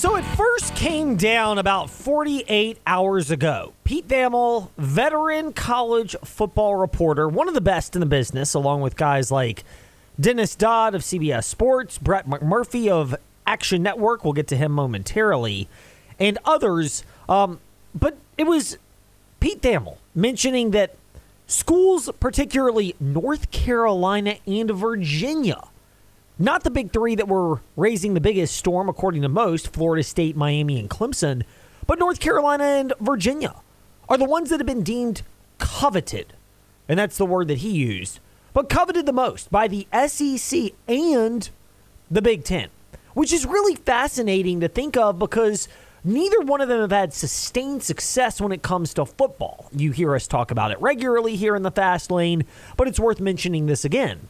So it first came down about 48 hours ago. Pete Thamel, veteran college football reporter, one of the best in the business, along with guys like Dennis Dodd of CBS Sports, Brett McMurphy of Action Network, we'll get to him momentarily, and others. Um, but it was Pete Thamel mentioning that schools, particularly North Carolina and Virginia, not the big three that were raising the biggest storm, according to most Florida State, Miami, and Clemson, but North Carolina and Virginia are the ones that have been deemed coveted. And that's the word that he used, but coveted the most by the SEC and the Big Ten, which is really fascinating to think of because neither one of them have had sustained success when it comes to football. You hear us talk about it regularly here in the fast lane, but it's worth mentioning this again.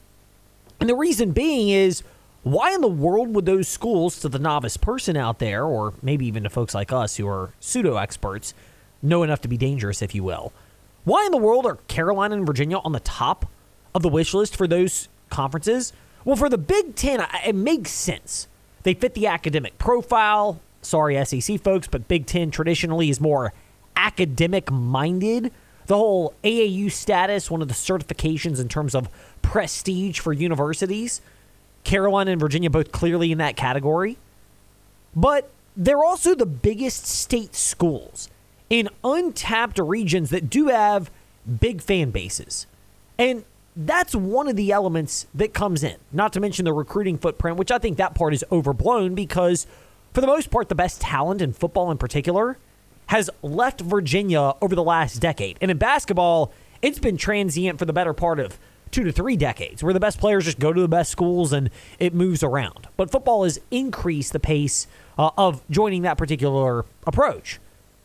And the reason being is why in the world would those schools, to the novice person out there, or maybe even to folks like us who are pseudo experts, know enough to be dangerous, if you will, why in the world are Carolina and Virginia on the top of the wish list for those conferences? Well, for the Big Ten, it makes sense. They fit the academic profile. Sorry, SEC folks, but Big Ten traditionally is more academic minded. The whole AAU status, one of the certifications in terms of prestige for universities. Carolina and Virginia both clearly in that category. But they're also the biggest state schools in untapped regions that do have big fan bases. And that's one of the elements that comes in. Not to mention the recruiting footprint, which I think that part is overblown because, for the most part, the best talent in football in particular has left Virginia over the last decade. And in basketball, it's been transient for the better part of two to three decades, where the best players just go to the best schools and it moves around. But football has increased the pace uh, of joining that particular approach.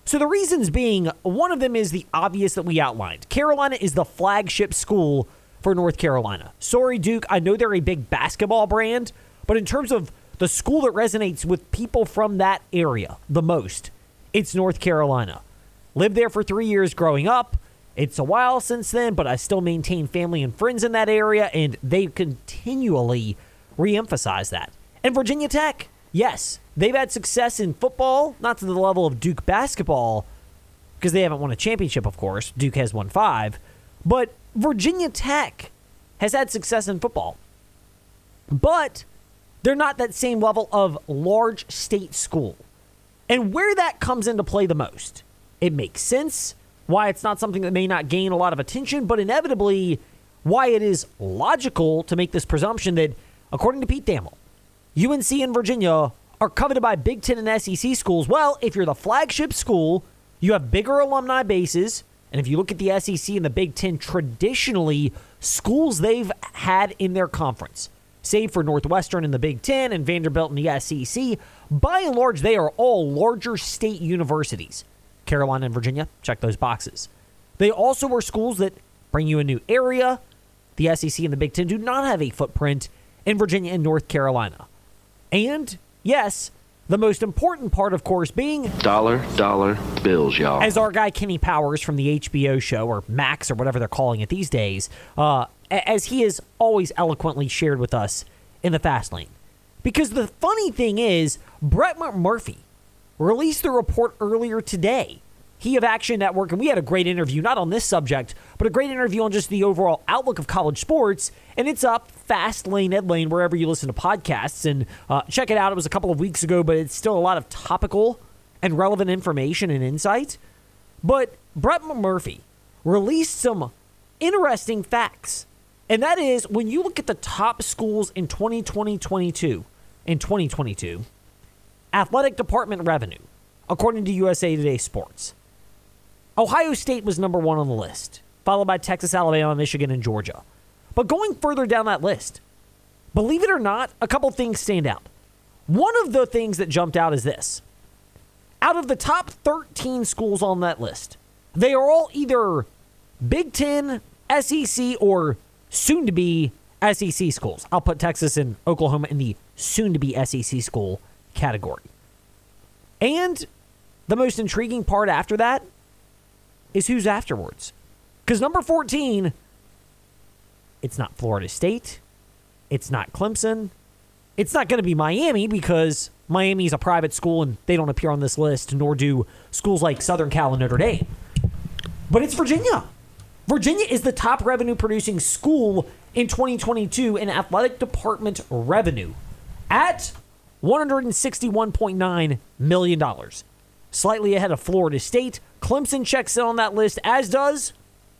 So the reasons being, one of them is the obvious that we outlined. Carolina is the flagship school for North Carolina. Sorry, Duke, I know they're a big basketball brand, but in terms of the school that resonates with people from that area the most, it's North Carolina. Lived there for three years growing up it's a while since then, but I still maintain family and friends in that area, and they continually reemphasize that. And Virginia Tech, yes, they've had success in football, not to the level of Duke basketball, because they haven't won a championship, of course. Duke has won five. But Virginia Tech has had success in football. But they're not that same level of large state school. And where that comes into play the most, it makes sense why it's not something that may not gain a lot of attention, but inevitably why it is logical to make this presumption that, according to Pete Thamel, UNC and Virginia are coveted by Big Ten and SEC schools. Well, if you're the flagship school, you have bigger alumni bases. And if you look at the SEC and the Big Ten, traditionally, schools they've had in their conference, save for Northwestern in the Big Ten and Vanderbilt in the SEC, by and large, they are all larger state universities. Carolina and Virginia, check those boxes. They also are schools that bring you a new area. The SEC and the Big Ten do not have a footprint in Virginia and North Carolina. And yes, the most important part, of course, being dollar, dollar bills, y'all. As our guy Kenny Powers from the HBO show, or Max, or whatever they're calling it these days, uh, as he has always eloquently shared with us in the fast lane. Because the funny thing is, Brett McMurphy released the report earlier today. He of Action Network, and we had a great interview, not on this subject, but a great interview on just the overall outlook of college sports. And it's up fast lane, Ed Lane, wherever you listen to podcasts. And uh, check it out. It was a couple of weeks ago, but it's still a lot of topical and relevant information and insight. But Brett McMurphy released some interesting facts. And that is when you look at the top schools in 2020 22, in 2022, athletic department revenue, according to USA Today Sports. Ohio State was number one on the list, followed by Texas, Alabama, Michigan, and Georgia. But going further down that list, believe it or not, a couple things stand out. One of the things that jumped out is this out of the top 13 schools on that list, they are all either Big Ten, SEC, or soon to be SEC schools. I'll put Texas and Oklahoma in the soon to be SEC school category. And the most intriguing part after that is who's afterwards. Because number 14, it's not Florida State, it's not Clemson, it's not going to be Miami because Miami is a private school and they don't appear on this list, nor do schools like Southern Cal and Notre Dame. But it's Virginia. Virginia is the top revenue producing school in 2022 in athletic department revenue at $161.9 million. Slightly ahead of Florida State. Clemson checks in on that list, as does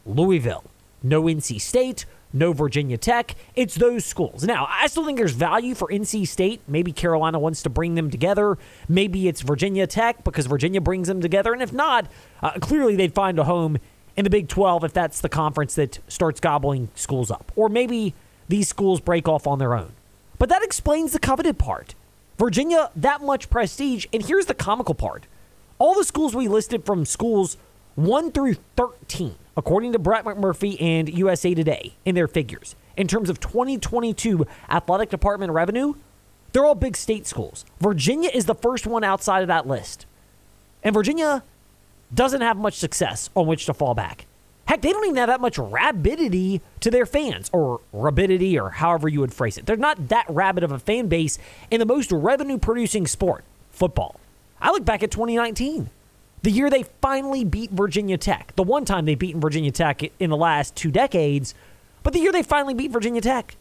Louisville. No NC State, no Virginia Tech. It's those schools. Now, I still think there's value for NC State. Maybe Carolina wants to bring them together. Maybe it's Virginia Tech because Virginia brings them together. And if not, uh, clearly they'd find a home in the Big 12 if that's the conference that starts gobbling schools up. Or maybe these schools break off on their own. But that explains the coveted part. Virginia, that much prestige. And here's the comical part all the schools we listed from schools 1 through 13, according to Brett McMurphy and USA Today in their figures, in terms of 2022 athletic department revenue, they're all big state schools. Virginia is the first one outside of that list. And Virginia doesn't have much success on which to fall back. Heck, they don't even have that much rabidity to their fans, or rabidity, or however you would phrase it. They're not that rabid of a fan base in the most revenue producing sport, football. I look back at 2019, the year they finally beat Virginia Tech. The one time they've beaten Virginia Tech in the last two decades, but the year they finally beat Virginia Tech.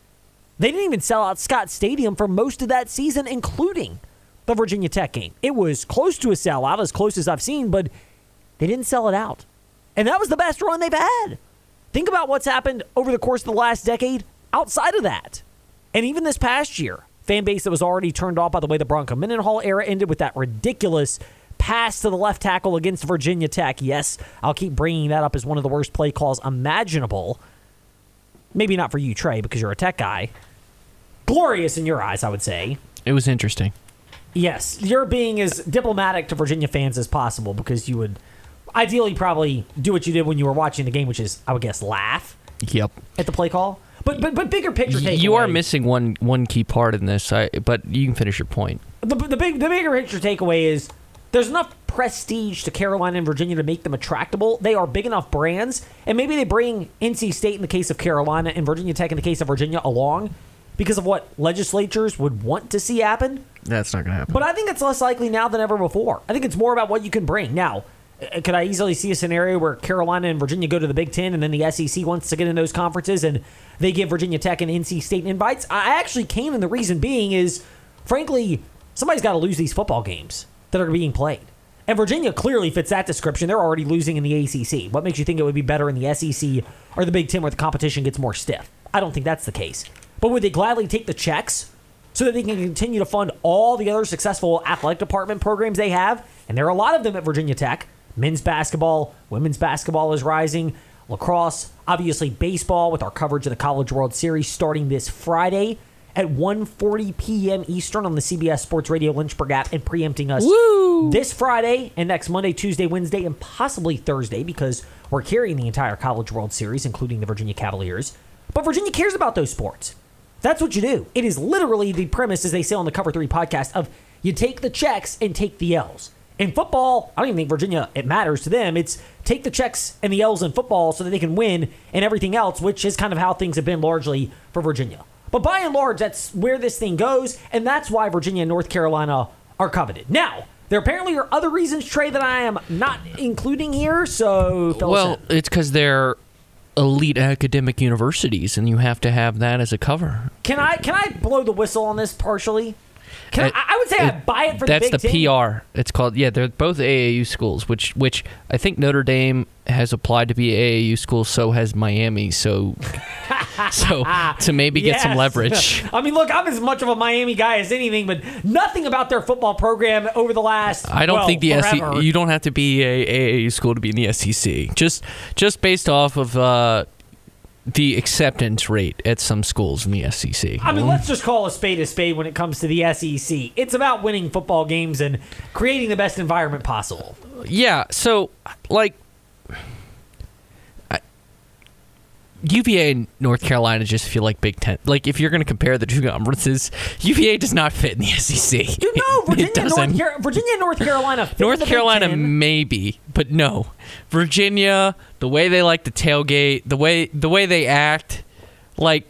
They didn't even sell out Scott Stadium for most of that season, including the Virginia Tech game. It was close to a sellout, as close as I've seen, but they didn't sell it out. And that was the best run they've had. Think about what's happened over the course of the last decade outside of that. And even this past year, fan base that was already turned off by the way the Bronco Mendenhall era ended with that ridiculous pass to the left tackle against Virginia Tech. Yes, I'll keep bringing that up as one of the worst play calls imaginable. Maybe not for you, Trey, because you're a tech guy. Glorious in your eyes, I would say. It was interesting. Yes, you're being as diplomatic to Virginia fans as possible because you would ideally probably do what you did when you were watching the game, which is, I would guess, laugh Yep. at the play call. But but but bigger picture takeaway. You are missing one one key part in this, I, but you can finish your point. the, the big the bigger picture takeaway is there's enough prestige to Carolina and Virginia to make them attractable. They are big enough brands, and maybe they bring NC State in the case of Carolina and Virginia Tech in the case of Virginia along because of what legislatures would want to see happen. That's not going to happen. But I think it's less likely now than ever before. I think it's more about what you can bring. Now, Uh, could I easily see a scenario where Carolina and Virginia go to the Big Ten and then the SEC wants to get in those conferences and they give Virginia Tech and NC State invites? I actually can, and the reason being is, frankly, somebody's got to lose these football games that are being played. And Virginia clearly fits that description. They're already losing in the ACC. What makes you think it would be better in the SEC or the Big Ten where the competition gets more stiff? I don't think that's the case. But would they gladly take the checks so that they can continue to fund all the other successful athletic department programs they have? And there are a lot of them at Virginia Tech. Men's basketball, women's basketball is rising, lacrosse, obviously baseball with our coverage of the College World Series starting this Friday at 1:40 p.m. Eastern on the CBS Sports Radio Lynchburg app and preempting us this Friday and next Monday, Tuesday, Wednesday, and possibly Thursday because we're carrying the entire College World Series, including the Virginia Cavaliers. But Virginia cares about those sports. That's what you do. It is literally the premise, as they say on the Cover 3 podcast, of you take the checks and take the L's. In football, I don't even think Virginia, it matters to them. It's take the checks and the L's in football so that they can win and everything else, which is kind of how things have been largely for Virginia. But by and large, that's where this thing goes, and that's why Virginia and North Carolina are coveted. Now, there apparently are other reasons, Trey, that I am not including here, so well, in. it's because they're elite academic universities, and you have to have that as a cover. Can I can I blow the whistle on this partially? Can I, I would say I buy it for That's the the. PR. It's called yeah. They're both AAU schools, which which I think Notre Dame has applied to be AAU school. So has Miami. So so to maybe get some leverage. I mean, look, I'm as much of a Miami guy as anything, but nothing about their football program over the last. I don't well, think the. SEC. You don't have to be a AAU school to be in the SEC. Just just based off of uh, the acceptance rate at some schools in the SEC. I mean, let's just call a spade a spade when it comes to the SEC. It's about winning football games and creating the best environment possible. Yeah, so like I- UVA and North Carolina just feel like Big Ten. Like if you're going to compare the two conferences, UVA does not fit in the SEC. You know, Virginia, North. Car- Virginia, and North Carolina. North Carolina maybe, but no. Virginia, the way they like to tailgate, the way the way they act, like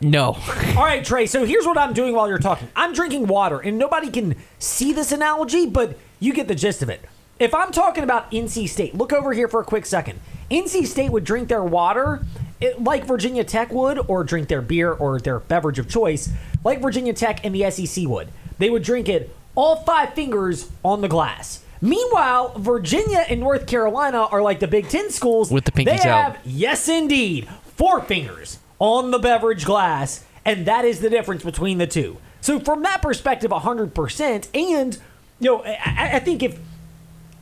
No. All right, Trey. So here's what I'm doing while you're talking. I'm drinking water, and nobody can see this analogy, but you get the gist of it. If I'm talking about NC State, look over here for a quick second. NC State would drink their water it, like Virginia Tech would, or drink their beer or their beverage of choice, like Virginia Tech and the SEC would. They would drink it all five fingers on the glass. Meanwhile, Virginia and North Carolina are like the Big Ten schools. With the they pinkies out. have, yes, indeed, four fingers on the beverage glass, and that is the difference between the two. So, from that perspective, 100%. And, you know, I, I think if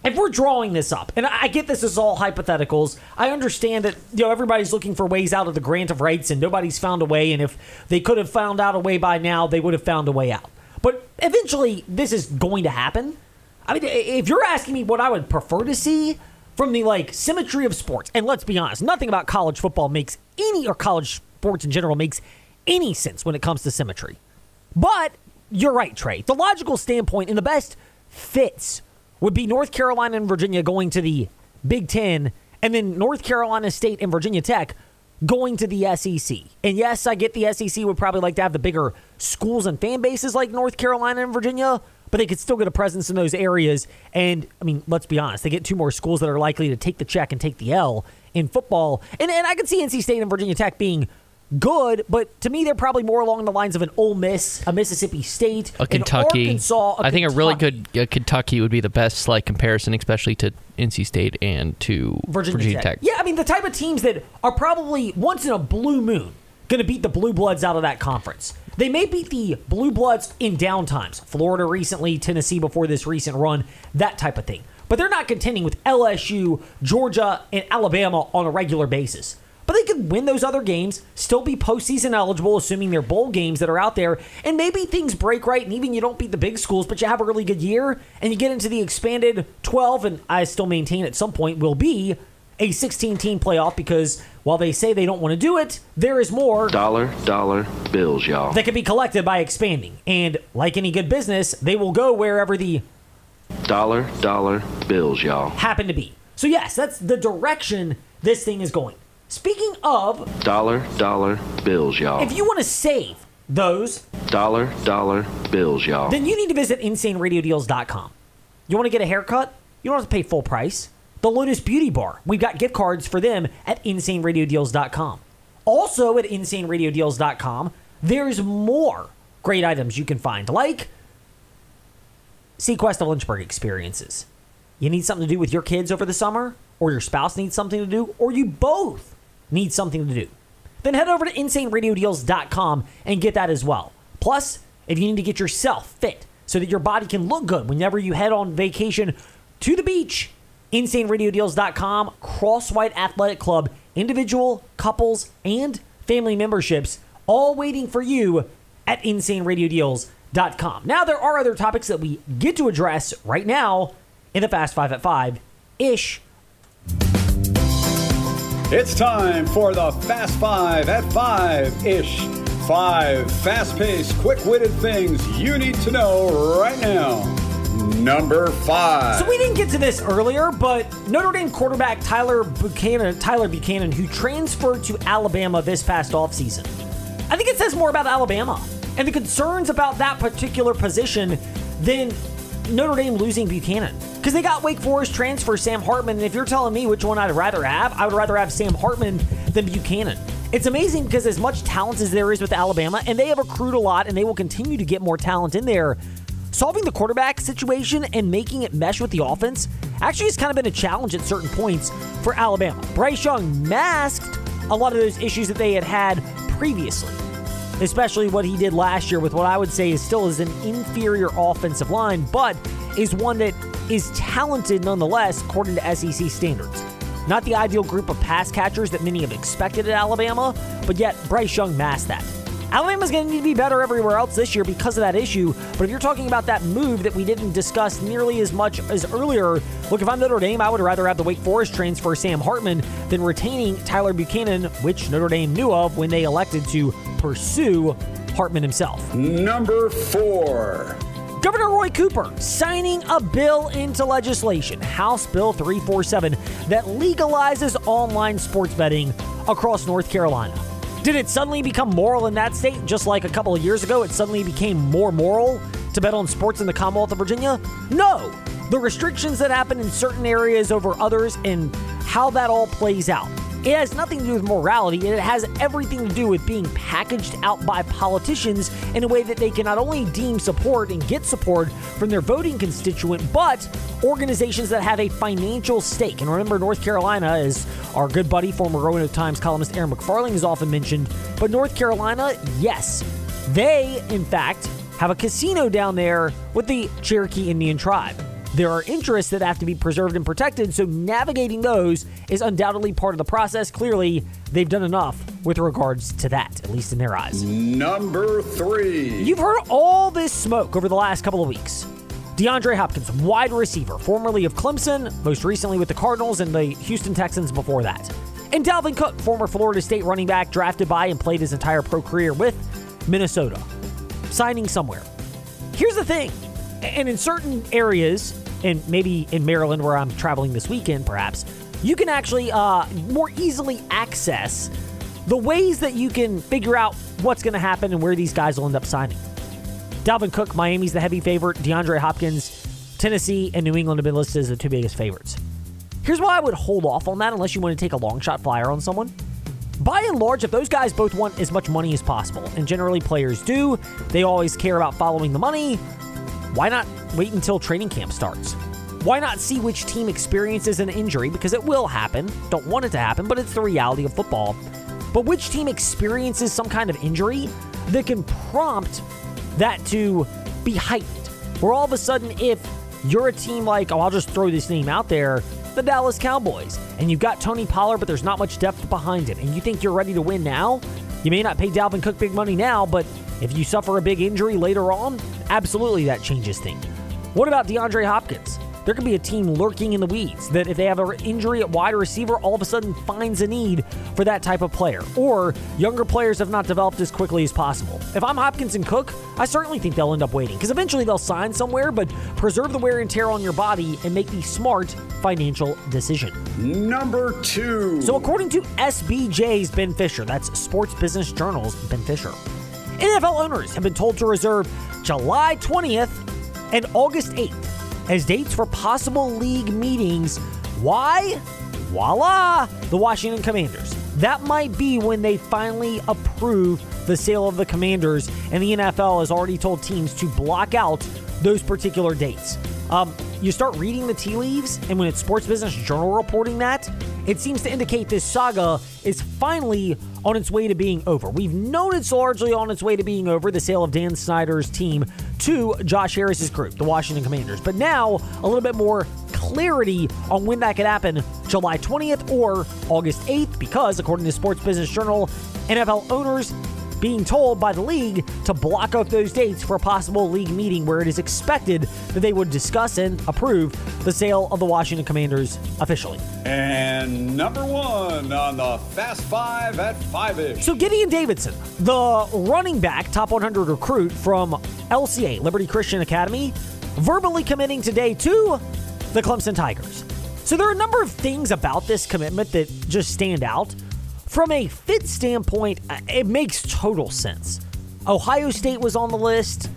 if we're drawing this up, and I get this is all hypotheticals, I understand that you know everybody's looking for ways out of the grant of rights, and nobody's found a way. And if they could have found out a way by now, they would have found a way out. But eventually, this is going to happen. I mean, if you're asking me what I would prefer to see from the like symmetry of sports, and let's be honest, nothing about college football makes any or college sports in general makes any sense when it comes to symmetry. But you're right, Trey. The logical standpoint and the best fits would be North Carolina and Virginia going to the Big Ten, and then North Carolina State and Virginia Tech going to the SEC. And yes, I get the SEC would probably like to have the bigger schools and fan bases like North Carolina and Virginia, but they could still get a presence in those areas. And I mean, let's be honest, they get two more schools that are likely to take the check and take the L in football. And, and I could see NC State and Virginia Tech being good, but to me, they're probably more along the lines of an Ole Miss, a Mississippi State, A an Kentucky. Arkansas. a I think a really good uh, Kentucky would be the best like comparison, especially to NC State and to Virginia, Tech. Tech. Yeah, I mean the type of teams that are probably once in a blue moon going to beat the Blue Bloods out of that conference. They may beat the Blue Bloods in downtimes. Florida recently, Tennessee before this recent run, that type of thing. But they're not contending with LSU, Georgia, and Alabama on a regular basis. But they could win those other games, still be postseason eligible, assuming they're bowl games that are out there, and maybe things break right, and even you don't beat the big schools, but you have a really good year, and you get into the expanded 12, and I still maintain at some point will be a 16 team playoff because while they say they don't want to do it, there is more Dollar, dollar bills, y'all. that can be collected by expanding. And like any good business, they will go wherever the Dollar, dollar bills, y'all. happen to be. So, yes, that's the direction this thing is going. Speaking of, Dollar, dollar bills, y'all. if you want to save those, Dollar, dollar bills, y'all. then you need to visit insaneradiodeals.com. You want to get a haircut? You don't have to pay full price. The Lotus Beauty Bar, we've got gift cards for them at insaneradiodeals.com. Also at insaneradiodeals.com, there's more great items you can find, like SeaQuest of Lynchburg experiences. You need something to do with your kids over the summer, or your spouse needs something to do, or you both need something to do. Then head over to insaneradiodeals.com and get that as well. Plus, if you need to get yourself fit so that your body can look good whenever you head on vacation to the beach, insaneradiodeals.com, Cross White Athletic Club, individual, couples, and family memberships, all waiting for you at insaneradiodeals.com. Now, there are other topics that we get to address right now in the Fast Five at Five ish. It's time for the Fast Five at Five ish. Five fast paced, quick witted things you need to know right now. Number five. So we didn't get to this earlier, but Notre Dame quarterback Tyler Buchner, Tyler Buchner, who transferred to Alabama this past offseason. I think it says more about Alabama and the concerns about that particular position than Notre Dame losing Buchner. Because they got Wake Forest transfer Sam Hartman, and if you're telling me which one I'd rather have, I would rather have Sam Hartman than Buchner. It's amazing because as much talent as there is with Alabama, and they have accrued a lot, and they will continue to get more talent in there, solving the quarterback situation and making it mesh with the offense actually has kind of been a challenge at certain points for Alabama. Bryce Young masked a lot of those issues that they had had previously, especially what he did last year with what I would say is still is an inferior offensive line, but is one that is talented nonetheless according to SEC standards. Not the ideal group of pass catchers that many have expected at Alabama, but yet Bryce Young masked that. Alabama's going to need to be better everywhere else this year because of that issue. But if you're talking about that move that we didn't discuss nearly as much as earlier, look, if I'm Notre Dame, I would rather have the Wake Forest transfer Sam Hartman than retaining Tyler Buchner, which Notre Dame knew of when they elected to pursue Hartman himself. Number four. Governor Roy Cooper signing a bill into legislation, House Bill 347, that legalizes online sports betting across North Carolina. Did it suddenly become moral in that state, just like a couple of years ago it suddenly became more moral to bet on sports in the Commonwealth of Virginia? No. The restrictions that happen in certain areas over others and how that all plays out. It has nothing to do with morality, and it has everything to do with being packaged out by politicians in a way that they can not only deem support and get support from their voting constituent, but organizations that have a financial stake. And remember, North Carolina, is our good buddy, former Roanoke Times columnist Aaron McFarling has often mentioned, but North Carolina, yes, they, in fact, have a casino down there with the Cherokee Indian tribe. There are interests that have to be preserved and protected, so navigating those is undoubtedly part of the process. Clearly, they've done enough with regards to that, at least in their eyes. Number three. You've heard all this smoke over the last couple of weeks. DeAndre Hopkins, wide receiver, formerly of Clemson, most recently with the Cardinals and the Houston Texans before that. And Dalvin Cook, former Florida State running back, drafted by and played his entire pro career with Minnesota, signing somewhere. Here's the thing, and in certain areas, and maybe in Maryland where I'm traveling this weekend, perhaps, you can actually uh, more easily access the ways that you can figure out what's going to happen and where these guys will end up signing. Dalvin Cook, Miami's the heavy favorite. DeAndre Hopkins, Tennessee, and New England have been listed as the two biggest favorites. Here's why I would hold off on that unless you want to take a long shot flyer on someone. By and large, if those guys both want as much money as possible, and generally players do, they always care about following the money, why not wait until training camp starts? Why not see which team experiences an injury? Because it will happen. Don't want it to happen, but it's the reality of football. But which team experiences some kind of injury that can prompt that to be heightened? Where all of a sudden, if you're a team like, oh, I'll just throw this name out there, the Dallas Cowboys, and you've got Tony Pollard, but there's not much depth behind him, and you think you're ready to win now, you may not pay Dalvin Cook big money now, but if you suffer a big injury later on, absolutely that changes things. What about DeAndre Hopkins? There could be a team lurking in the weeds that, if they have an injury at wide receiver, all of a sudden finds a need for that type of player. Or younger players have not developed as quickly as possible. If I'm Hopkins and Cook, I certainly think they'll end up waiting because eventually they'll sign somewhere, but preserve the wear and tear on your body and make the smart financial decision. Number two. So, according to SBJ's Ben Fischer, that's Sports Business Journal's Ben Fischer, NFL owners have been told to reserve July 20th and August 8th as dates for possible league meetings. Why? Voila! The Washington Commanders. That might be when they finally approve the sale of the Commanders, and the NFL has already told teams to block out those particular dates. Um, you start reading the tea leaves, and when it's Sports Business Journal reporting that, it seems to indicate this saga is finally on its way to being over. We've known it's largely on its way to being over, the sale of Dan Snyder's team to Josh Harris's group, the Washington Commanders. But now, a little bit more clarity on when that could happen July 20th or August 8th, because according to Sports Business Journal, NFL owners being told by the league to block out those dates for a possible league meeting where it is expected that they would discuss and approve the sale of the Washington Commanders officially. And number one on the Fast Five at five ish. So, Gideon Davidson, the running back, top 100 recruit from LCA, Liberty Christian Academy, verbally committing today to the Clemson Tigers. So, there are a number of things about this commitment that just stand out. From a fit standpoint, uh, it makes total sense. Ohio State was on the list,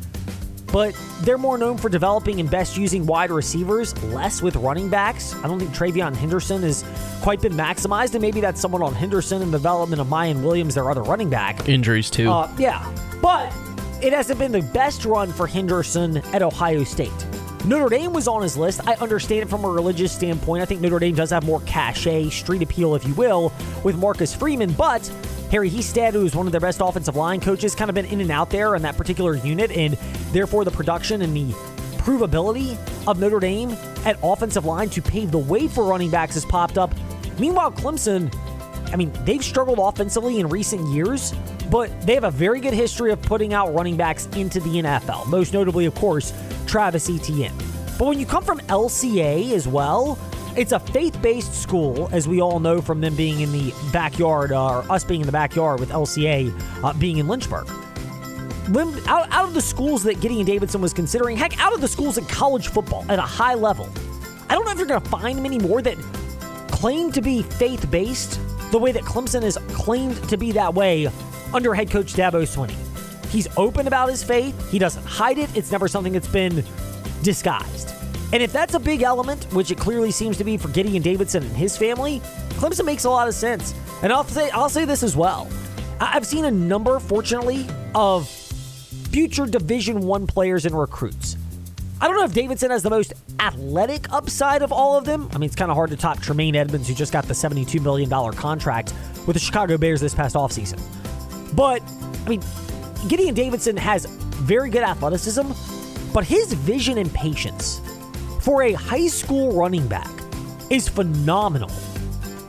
but they're more known for developing and best using wide receivers, less with running backs. I don't think TreVeyon Henderson has quite been maximized, and maybe that's someone on Henderson and development of Miyan Williams, their other running back. Injuries too. Uh, yeah, but it hasn't been the best run for Henderson at Ohio State. Notre Dame was on his list. I understand it from a religious standpoint. I think Notre Dame does have more cachet, street appeal, if you will, with Marcus Freeman. But Harry Hiestand, who's one of their best offensive line coaches, kind of been in and out there in that particular unit, and therefore the production and the provability of Notre Dame at offensive line to pave the way for running backs has popped up. Meanwhile, Clemson, I mean, they've struggled offensively in recent years, but they have a very good history of putting out running backs into the NFL. Most notably, of course, Travis Etienne. But when you come from LCA as well, it's a faith based school, as we all know from them being in the backyard, uh, or us being in the backyard with LCA uh, being in Lynchburg. Out, out of the schools that Gideon Davidson was considering, heck, out of the schools in college football at a high level, I don't know if you're going to find many more that claim to be faith based the way that Clemson is claimed to be that way under head coach Dabo Swinney. He's open about his faith. He doesn't hide it. It's never something that's been disguised. And if that's a big element, which it clearly seems to be for Gideon Davidson and his family, Clemson makes a lot of sense. And I'll say I'll say this as well. I've seen a number, fortunately, of future Division One players and recruits. I don't know if Davidson has the most athletic upside of all of them. I mean, it's kind of hard to top Tremaine Edmunds, who just got the $72 million contract with the Chicago Bears this past offseason. But, I mean, Gideon Davidson has very good athleticism, but his vision and patience for a high school running back is phenomenal.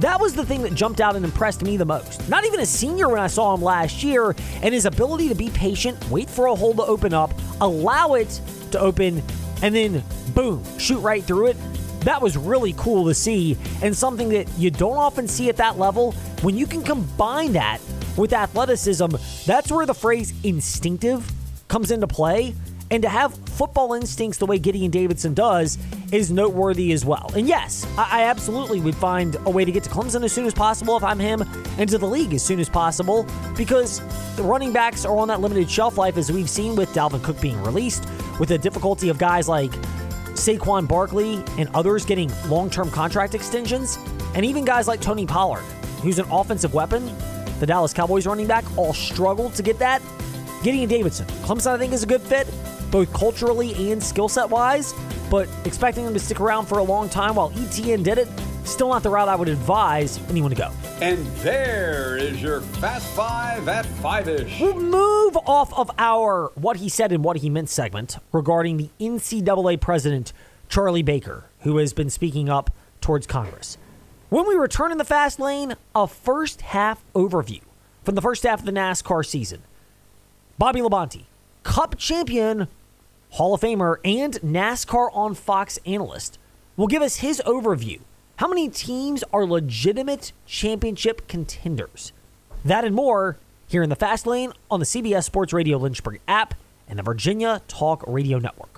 That was the thing that jumped out and impressed me the most. Not even a senior when I saw him last year, and his ability to be patient, wait for a hole to open up, allow it to open, and then boom, shoot right through it. That was really cool to see, and something that you don't often see at that level. When you can combine that with athleticism, that's where the phrase instinctive comes into play. And to have football instincts the way Gideon Davidson does is noteworthy as well. And yes, I, I, absolutely would find a way to get to Clemson as soon as possible if I'm him, and to the league as soon as possible because the running backs are on that limited shelf life, as we've seen with Dalvin Cook being released, with the difficulty of guys like Saquon Barkley and others getting long term contract extensions, and even guys like Tony Pollard, who's an offensive weapon. The Dallas Cowboys running back all struggled to get that. Gideon Davidson. Clemson, I think, is a good fit both culturally and skill set wise, but expecting him to stick around for a long time while Etienne did it, still not the route I would advise anyone to go. And there is your Fast Five at Five ish. We'll move off of our what he said and what he meant segment regarding the NCAA president, Charlie Baker, who has been speaking up towards Congress. When we return in the fast lane, a first half overview from the first half of the NASCAR season. Bobby Labonte, Cup champion, Hall of Famer, and NASCAR on Fox analyst, will give us his overview. How many teams are legitimate championship contenders? That and more here in the Fast Lane on the CBS Sports Radio Lynchburg app and the Virginia Talk Radio Network.